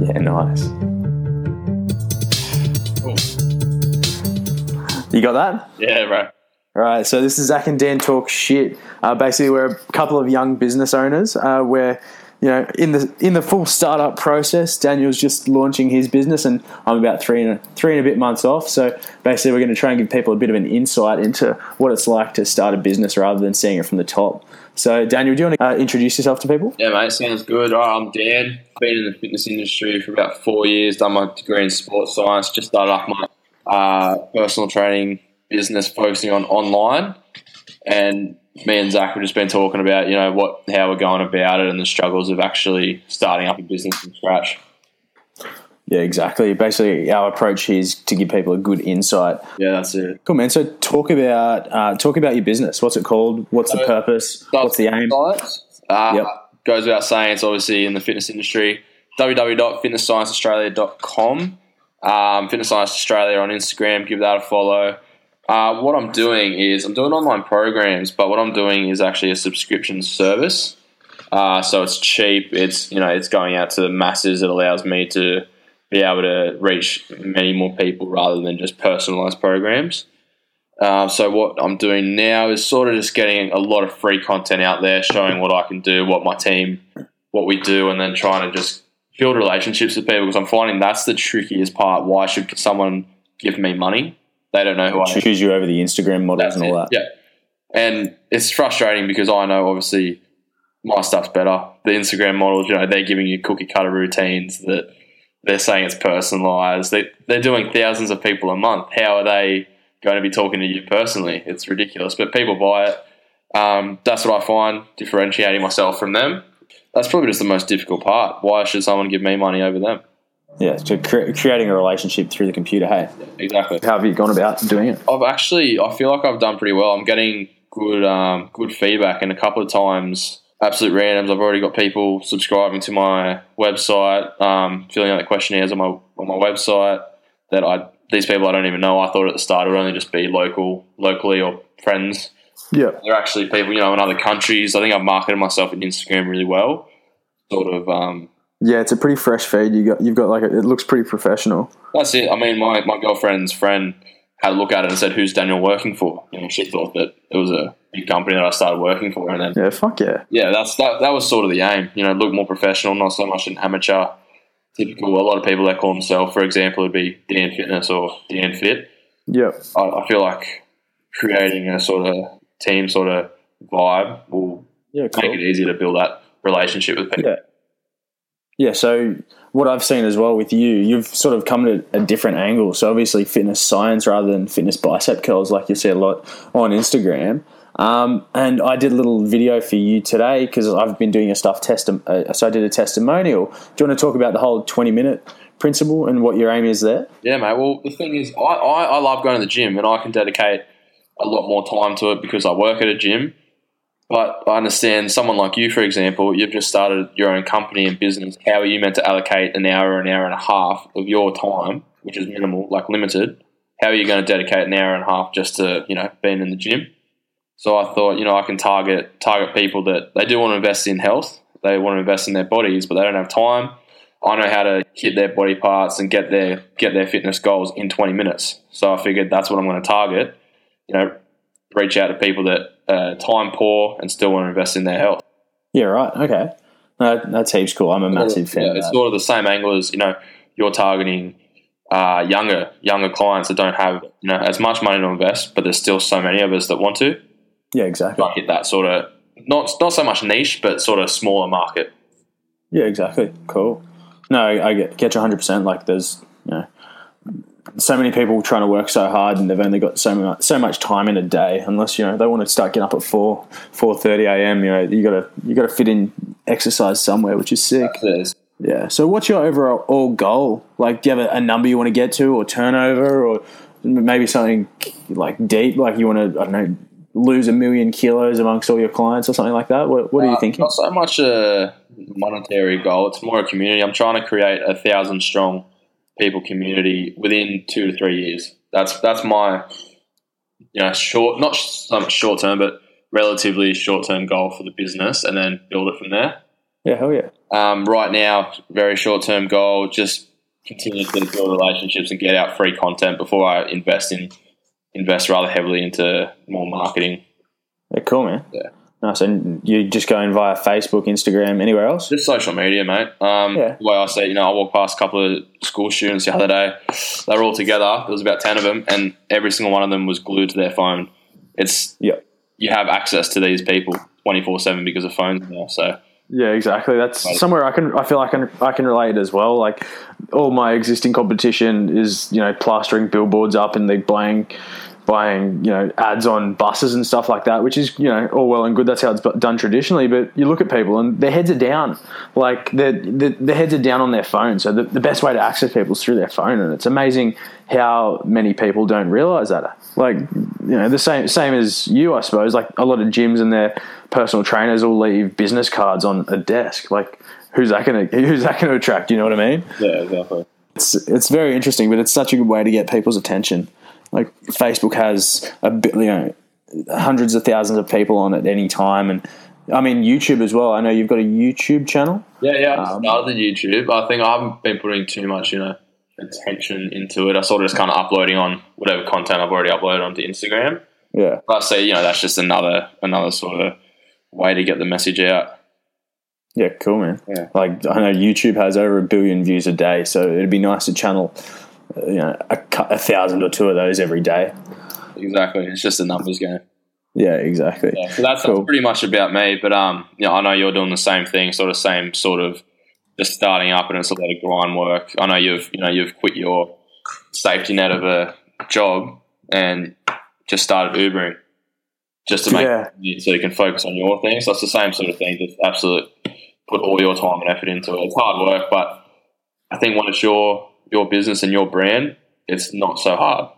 Yeah, nice. You got that? Yeah, bro. All right, so this is Zach and Dan talk shit. Uh, basically, we're a couple of young business owners. Uh, we're you know in the in the full startup process. Daniel's just launching his business, and I'm about three and a, three and a bit months off. So basically, we're going to try and give people a bit of an insight into what it's like to start a business rather than seeing it from the top. So, Daniel, do you want to uh, introduce yourself to people? Yeah, mate, sounds good. All right, I'm Dan. Been in the fitness industry for about four years. Done my degree in sports science. Just started up my uh, personal training business, focusing on online. And me and Zach have just been talking about, you know, what how we're going about it and the struggles of actually starting up a business from scratch. Yeah, exactly. Basically, our approach is to give people a good insight. Yeah, that's it. Cool, man. So, talk about uh, talk about your business. What's it called? What's the purpose? What's the aim? Uh, Yep. Goes without saying, it's obviously in the fitness industry. www.fitnessscienceaustralia.com. Um, Fitness Science Australia on Instagram. Give that a follow. Uh, what I'm doing is I'm doing online programs, but what I'm doing is actually a subscription service. Uh, so it's cheap. It's you know it's going out to the masses. It allows me to be able to reach many more people rather than just personalized programs. Uh, so what I'm doing now is sort of just getting a lot of free content out there, showing what I can do, what my team, what we do, and then trying to just build relationships with people because I'm finding that's the trickiest part. Why should someone give me money? They don't know who I am. Choose you over the Instagram models That's and all it. that. Yeah. And it's frustrating because I know obviously my stuff's better. The Instagram models, you know, they're giving you cookie cutter routines that they're saying it's personalized. They, they're doing thousands of people a month. How are they going to be talking to you personally? It's ridiculous. But people buy it. Um, that's what I find differentiating myself from them. That's probably just the most difficult part. Why should someone give me money over them? Yeah, so cre- creating a relationship through the computer. Hey, Exactly. how have you gone about doing it? I've actually, I feel like I've done pretty well. I'm getting good, um, good feedback, and a couple of times, absolute randoms. I've already got people subscribing to my website, um, filling out the questionnaires on my on my website. That I these people I don't even know. I thought at the start it would only just be local, locally or friends. Yeah, They're actually people, you know, in other countries. I think I've marketed myself in Instagram really well. Sort of, um, yeah, it's a pretty fresh feed. You got, you've got like a, it looks pretty professional. That's it. I mean, my, my girlfriend's friend had a look at it and said, "Who's Daniel working for?" You know, she thought that it was a big company that I started working for, and then Yeah, fuck yeah. yeah, that's that. That was sort of the aim. You know, look more professional, not so much an amateur. Typical. A lot of people that call themselves, for example, would be Dan Fitness or Dan Fit. Yeah, I, I feel like creating a sort of team sort of vibe will yeah, make it easier to build that relationship with people. Yeah. Yeah, so what I've seen as well with you, you've sort of come at a different angle. So obviously fitness science rather than fitness bicep curls, like you see a lot on Instagram. Um, and I did a little video for you today because I've been doing a stuff test. Uh, so I did a testimonial. Do you want to talk about the whole twenty minute principle and what your aim is there? Yeah, mate. Well, the thing is, I, I, I love going to the gym and I can dedicate a lot more time to it because I work at a gym. But I understand someone like you, for example, you've just started your own company and business. How are you meant to allocate an hour, an hour and a half of your time, which is minimal, like limited? How are you going to dedicate an hour and a half just to, you know, being in the gym? So I thought, you know, I can target target people that they do want to invest in health, they want to invest in their bodies, but they don't have time. I know how to hit their body parts and get their get their fitness goals in 20 minutes. So I figured that's what I'm going to target. You know, reach out to people that are time poor and still want to invest in their health. Yeah, right. Okay. No, that's heaps cool. I'm a massive fan Yeah, it's sort of the same angle as you know you're targeting uh, younger younger clients that don't have you know as much money to invest, but there's still so many of us that want to. Yeah, exactly. And that sort of not not so much niche, but sort of smaller market. Yeah, exactly. Cool. No, I get, get you 100%. Like, there's, you know, so many people trying to work so hard and they've only got so much, so much time in a day unless, you know, they want to start getting up at 4, 4.30 a.m., you know, you got to you got to fit in exercise somewhere, which is sick. Yeah. So what's your overall goal? Like, do you have a, a number you want to get to or turnover or maybe something like deep, like you want to, I don't know, lose a million kilos amongst all your clients or something like that? What, what are you Uh, thinking? Not so much a monetary goal. It's more a community. I'm trying to create a thousand strong people community within two to three years. That's that's my you know short, not so short term, but relatively short term goal for the business, and then build it from there. Yeah, hell yeah. Um, right now, very short term goal, just continue to build relationships and get out free content before I invest in invest rather heavily into more marketing. Yeah, cool, man. Yeah. Nice. And you're just going via Facebook, Instagram, anywhere else? Just social media, mate. Um, Yeah. The way I it, you know, I walked past a couple of school students the other day. They were all together. There was about 10 of them, and every single one of them was glued to their phone. It's Yeah. You have access to these people 24 7 because of phones now. So, Yeah, exactly. That's somewhere I can. I feel like I can. I can relate as well. Like all my existing competition is, you know, plastering billboards up and they buying, buying, you know, ads on buses and stuff like that. Which is, you know, all well and good. That's how it's done traditionally. But you look at people and their heads are down. Like their their, their heads are down on their phone. So the, the best way to access people is through their phone. And it's amazing how many people don't realize that. Like you know, the same same as you, I suppose. Like a lot of gyms and their personal trainers will leave business cards on a desk. Like who's that going to who's that going to attract? You know what I mean? yeah, exactly. It's it's very interesting, but it's such a good way to get people's attention. Like Facebook has a bit, you know, hundreds of thousands of people on at any time, and I mean YouTube as well. I know you've got a YouTube channel. Yeah, yeah. I Um, started YouTube. I think I haven't been putting too much, you know, attention into it. I sort of just kind of uploading on whatever content I've already uploaded onto Instagram. Yeah, But I say, you know, that's just another another sort of way to get the message out. yeah, cool, man. Yeah. Like I know YouTube has over a billion views a day, so it'd be nice to channel, you know, a, a thousand or two of those every day. Exactly. It's just a numbers game. Yeah, exactly. Yeah, so that's, Cool. that's pretty much about me. But um, you know, I know you're doing the same thing, sort of same sort of just starting up, and it's a lot of grind work. I know you've you know you've quit your safety net of a job and just started Ubering just to make Yeah. so you can focus on your thing. So it's the same sort of thing. Just absolute put all your time and effort into it. It's hard work, but I think when it's your your business and your brand, it's not so hard.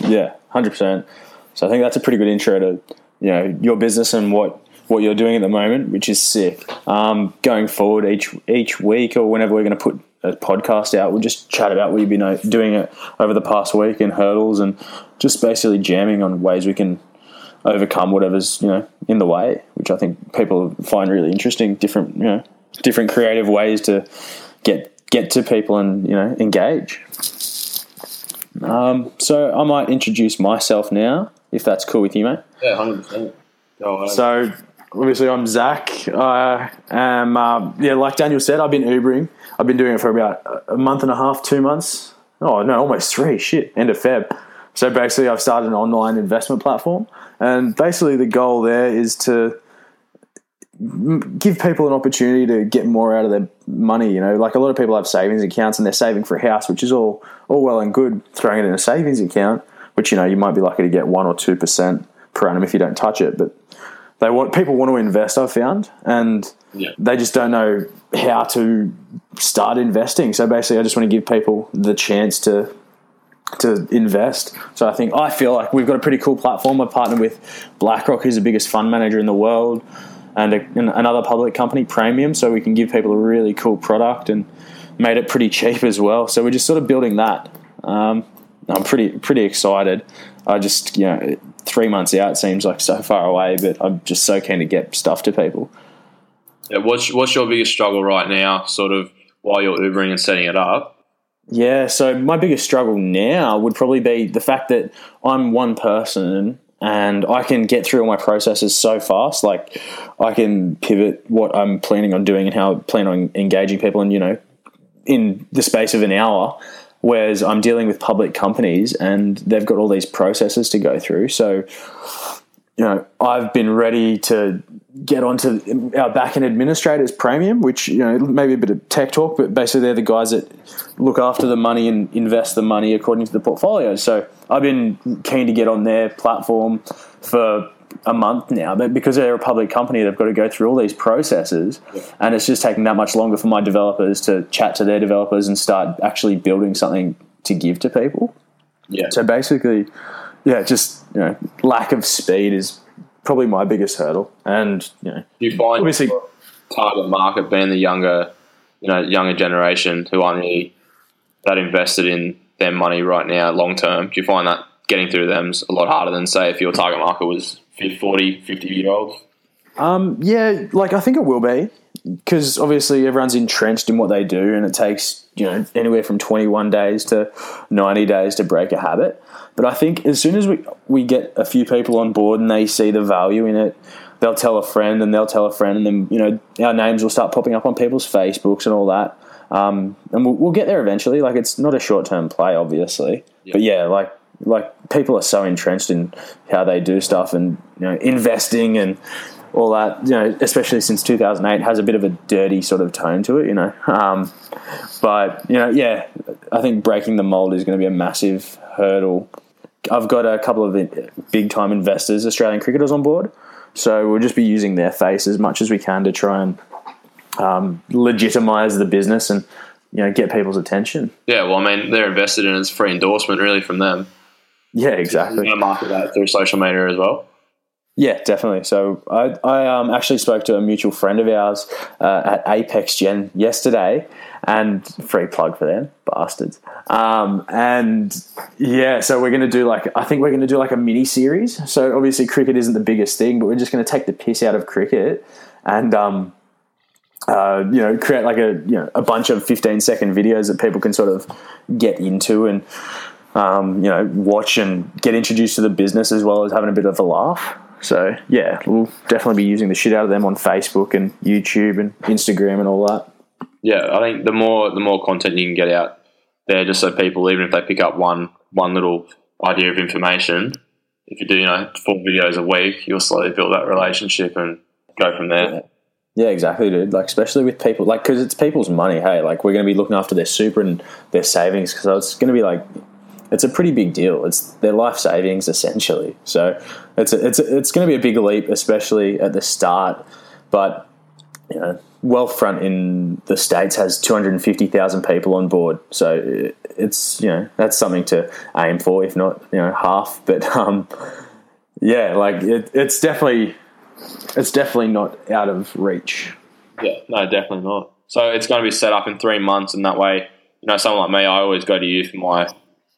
Yeah, hundred percent. So I think that's a pretty good intro to you know your business and what what you're doing at the moment, which is sick. Um, going forward, each each week or whenever we're going to put a podcast out, we'll just chat about what you've been uh, doing it over the past week and hurdles, and just basically jamming on ways we can overcome whatever's you know in the way, which I think people find really interesting. Different you know different creative ways to get get to people and you know engage. Um, so I might introduce myself now, if that's cool with you, mate. Yeah, hundred percent. So obviously I'm Zach. I am, uh, yeah, like Daniel said, I've been Ubering. I've been doing it for about a month and a half, two months. Oh no, almost three. Shit, end of Feb. So basically, I've started an online investment platform, and basically the goal there is to m- give people an opportunity to get more out of their money. You know, like a lot of people have savings accounts and they're saving for a house, which is all all well and good. Throwing it in a savings account, which you know you might be lucky to get one or two percent per annum if you don't touch it, but they want people want to invest. I've found, and Yeah. they just don't know how to start investing. So basically, I just want to give people the chance to to invest. So I think I feel like we've got a pretty cool platform. I partnered with BlackRock, who's the biggest fund manager in the world, and, a, and another public company, Praemium. So we can give people a really cool product and made it pretty cheap as well. So we're just sort of building that. Um, I'm pretty pretty excited. I just you know three months out seems like so far away, but I'm just so keen to get stuff to people. Yeah, what's what's your biggest struggle right now, sort of while you're Ubering and setting it up? Yeah, so my biggest struggle now would probably be the fact that I'm one person and I can get through all my processes so fast. Like I can pivot what I'm planning on doing and how I plan on engaging people, and you know, in the space of an hour. Whereas I'm dealing with public companies and they've got all these processes to go through. So, you know, I've been ready to get onto our back end administrators Praemium, which, you know, maybe a bit of tech talk, but basically they're the guys that look after the money and invest the money according to the portfolio. So I've been keen to get on their platform for a month now, but because they're a public company, they've got to go through all these processes, and it's just taking that much longer for my developers to chat to their developers and start actually building something to give to people. Yeah, So basically, yeah, just you know, lack of speed is probably my biggest hurdle, and you know, do you find Obviously- target market being the younger, you know, younger generation who aren't really that invested in their money right now, long term? Do you find that getting through them's a lot harder than say if your target market was 40, 50 year olds? Um, yeah, like I think it will be. Because obviously everyone's entrenched in what they do, and it takes you know anywhere from 21 days to 90 days to break a habit. But I think as soon as we we get a few people on board and they see the value in it, they'll tell a friend and they'll tell a friend, and then you know our names will start popping up on people's Facebooks and all that. Um, and we'll, we'll, get there eventually. Like it's not a short term play, obviously, yeah. but yeah, like like people are so entrenched in how they do stuff and you know investing and all that, you know, especially since 2008, has a bit of a dirty sort of tone to it, you know. Um, but, you know, yeah, I think breaking the mold is going to be a massive hurdle. I've got a couple of big time investors, Australian cricketers on board. So we'll just be using their face as much as we can to try and um, legitimize the business and, you know, get people's attention. Yeah, well, I mean, they're invested in it's free endorsement really from them. Yeah, exactly. You're going to market that through social media as well. Yeah, definitely. So I, I um, actually spoke to a mutual friend of ours uh, at Apex Gen yesterday, and free plug for them, bastards. Um, and yeah, so we're going to do like I think we're going to do like a mini series. So obviously cricket isn't the biggest thing, but we're just going to take the piss out of cricket and um, uh, you know create like a you know a bunch of fifteen second videos that people can sort of get into and um, you know watch and get introduced to the business as well as having a bit of a laugh. So yeah, we'll definitely be using the shit out of them on Facebook and YouTube and Instagram and all that. Yeah, I think the more the more content you can get out there, just so people, even if they pick up one one little idea of information, if you do you know four videos a week, you'll slowly build that relationship and go from there. Yeah. Yeah, exactly, dude. Like, especially with people, like, because it's people's money. Hey, like, we're going to be looking after their super and their savings because it's going to be like it's a pretty big deal. It's their life savings essentially. So it's a, it's a, it's going to be a big leap, especially at the start. But you know, Wealthfront in the states has two hundred and fifty thousand people on board. So it's you know that's something to aim for, if not you know half. But um, yeah, like it, it's definitely it's definitely not out of reach. Yeah, no, definitely not. So it's going to be set up in three months, and that way, you know, someone like me, I always go to you for my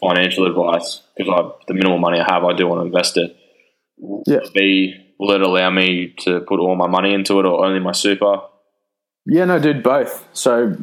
financial advice because I the minimal money I have, I do want to invest it. Yeah. Be will it allow me to put all my money into it or only my super? Yeah, no, dude, both. So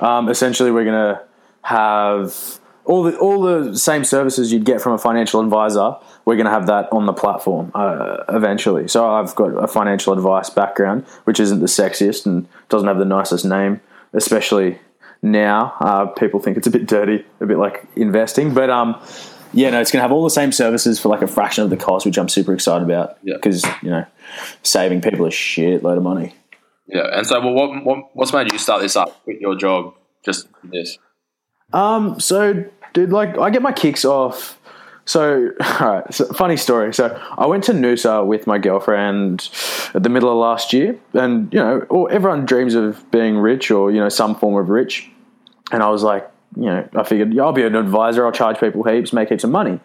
um, essentially, we're gonna have all the all the same services you'd get from a financial advisor. We're going to have that on the platform uh, eventually. So I've got a financial advice background, which isn't the sexiest and doesn't have the nicest name, especially now. Uh, people think it's a bit dirty, a bit like investing, but um, yeah, no, it's going to have all the same services for like a fraction of the cost, which I'm super excited about because you know, saving people a shit load of money. Yeah, and so well, what, what what's made you start this up? Quit your job, just this. Um, so dude, like I get my kicks off. So, all right, so funny story. So, I went to Noosa with my girlfriend at the middle of last year, and you know, everyone dreams of being rich or you know some form of rich. And I was like, you know, I figured yeah, I'll be an advisor. I'll charge people heaps, make heaps of money.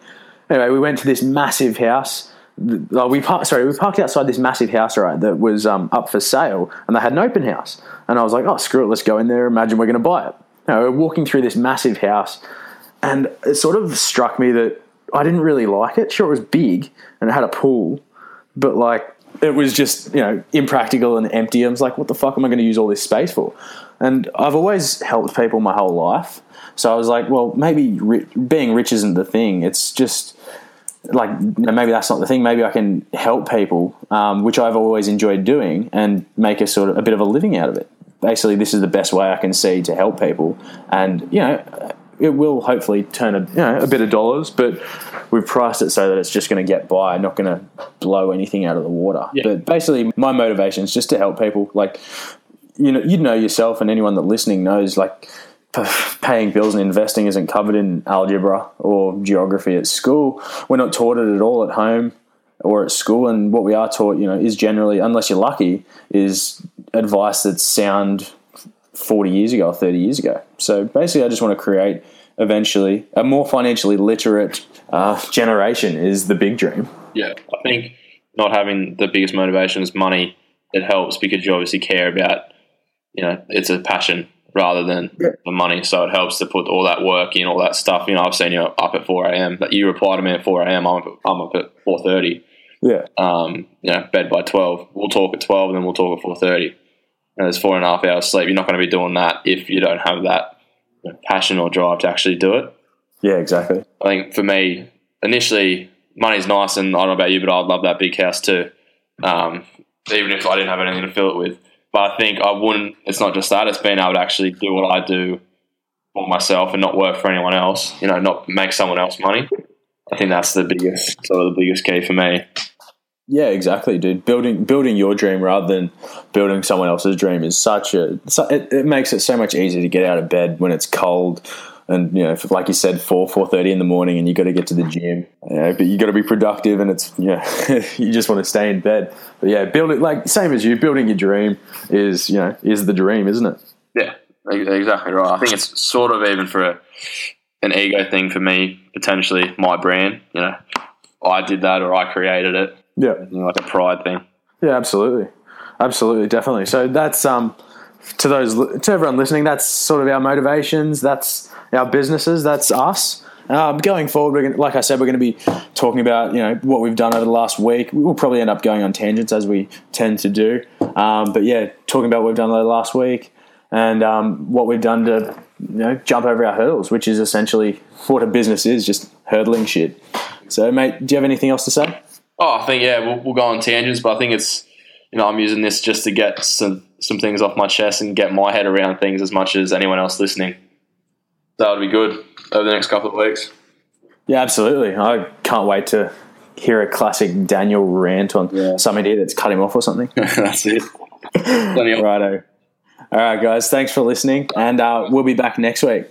Anyway, we went to this massive house. We parked, sorry, we parked outside this massive house, right, that was um, up for sale, and they had an open house. And I was like, oh, screw it, let's go in there. Imagine we're going to buy it. Know, we're walking through this massive house, and it sort of struck me that I didn't really like it. Sure, it was big and it had a pool, but like it was just you know impractical and empty. I was like, what the fuck am I going to use all this space for? And I've always helped people my whole life, so I was like, well, maybe ri- being rich isn't the thing. It's just like maybe that's not the thing. Maybe I can help people, um, which I've always enjoyed doing, and make a sort of a bit of a living out of it. Basically, this is the best way I can see to help people, and you know, it will hopefully turn a you know a bit of dollars, but we've priced it so that it's just going to get by, not going to blow anything out of the water. Yeah. But basically, my motivation is just to help people. Like you know, you know yourself, and anyone that listening knows, like paying bills and investing isn't covered in algebra or geography at school. We're not taught it at all at home or at school, and what we are taught, you know, is generally, unless you're lucky, is advice that's sound 40 years ago or 30 years ago. So basically, I just want to create eventually a more financially literate uh, generation is the big dream. Yeah, I think not having the biggest motivation is money. It helps because you obviously care about, you know, it's a passion rather than yeah. the money. So it helps to put all that work in, all that stuff. You know, I've seen you up at 4 a.m. But you reply to me at 4 a.m. I'm up, I'm up at 4.30. Yeah. Um, you know, bed by 12. We'll talk at 12 and then we'll talk at 4.30. and there's four and a half hours sleep. You're not going to be doing that if you don't have that passion or drive to actually do it. Yeah, exactly. I think for me, initially, money's nice, and I don't know about you, but I'd love that big house too, um, even if I didn't have anything to fill it with. But I think I wouldn't. It's not just that; it's being able to actually do what I do for myself and not work for anyone else. You know, not make someone else money. I think that's the biggest, sort of the biggest key for me. Yeah, exactly, dude. Building building your dream rather than building someone else's dream is such a. It, it makes it so much easier to get out of bed when it's cold, and you know, like you said, four four thirty in the morning, and you got to get to the gym. You know, but you got to be productive, and it's you know you just want to stay in bed. But yeah, build it like same as you. Building your dream is you know is the dream, isn't it? Yeah, exactly right. I think it's sort of even for a, an ego thing for me, potentially my brand. You know, I did that or I created it. Yeah, like a pride thing. Yeah, absolutely, absolutely, definitely. So that's um to those to everyone listening. That's sort of our motivations. That's our businesses. That's us. Um, going forward, we're gonna, like I said, we're going to be talking about you know what we've done over the last week. We'll probably end up going on tangents as we tend to do. Um, but yeah, talking about what we've done over the last week and um, what we've done to you know jump over our hurdles, which is essentially what a business is, just hurdling shit. So, mate, do you have anything else to say? Oh, I think yeah, we'll, we'll go on tangents, but I think it's you know I'm using this just to get some some things off my chest and get my head around things as much as anyone else listening. That would be good over the next couple of weeks. Yeah, absolutely. I can't wait to hear a classic Daniel rant on yeah. some idiot that's cut him off or something. that's it. Righto. All right, guys. Thanks for listening, and uh, we'll be back next week.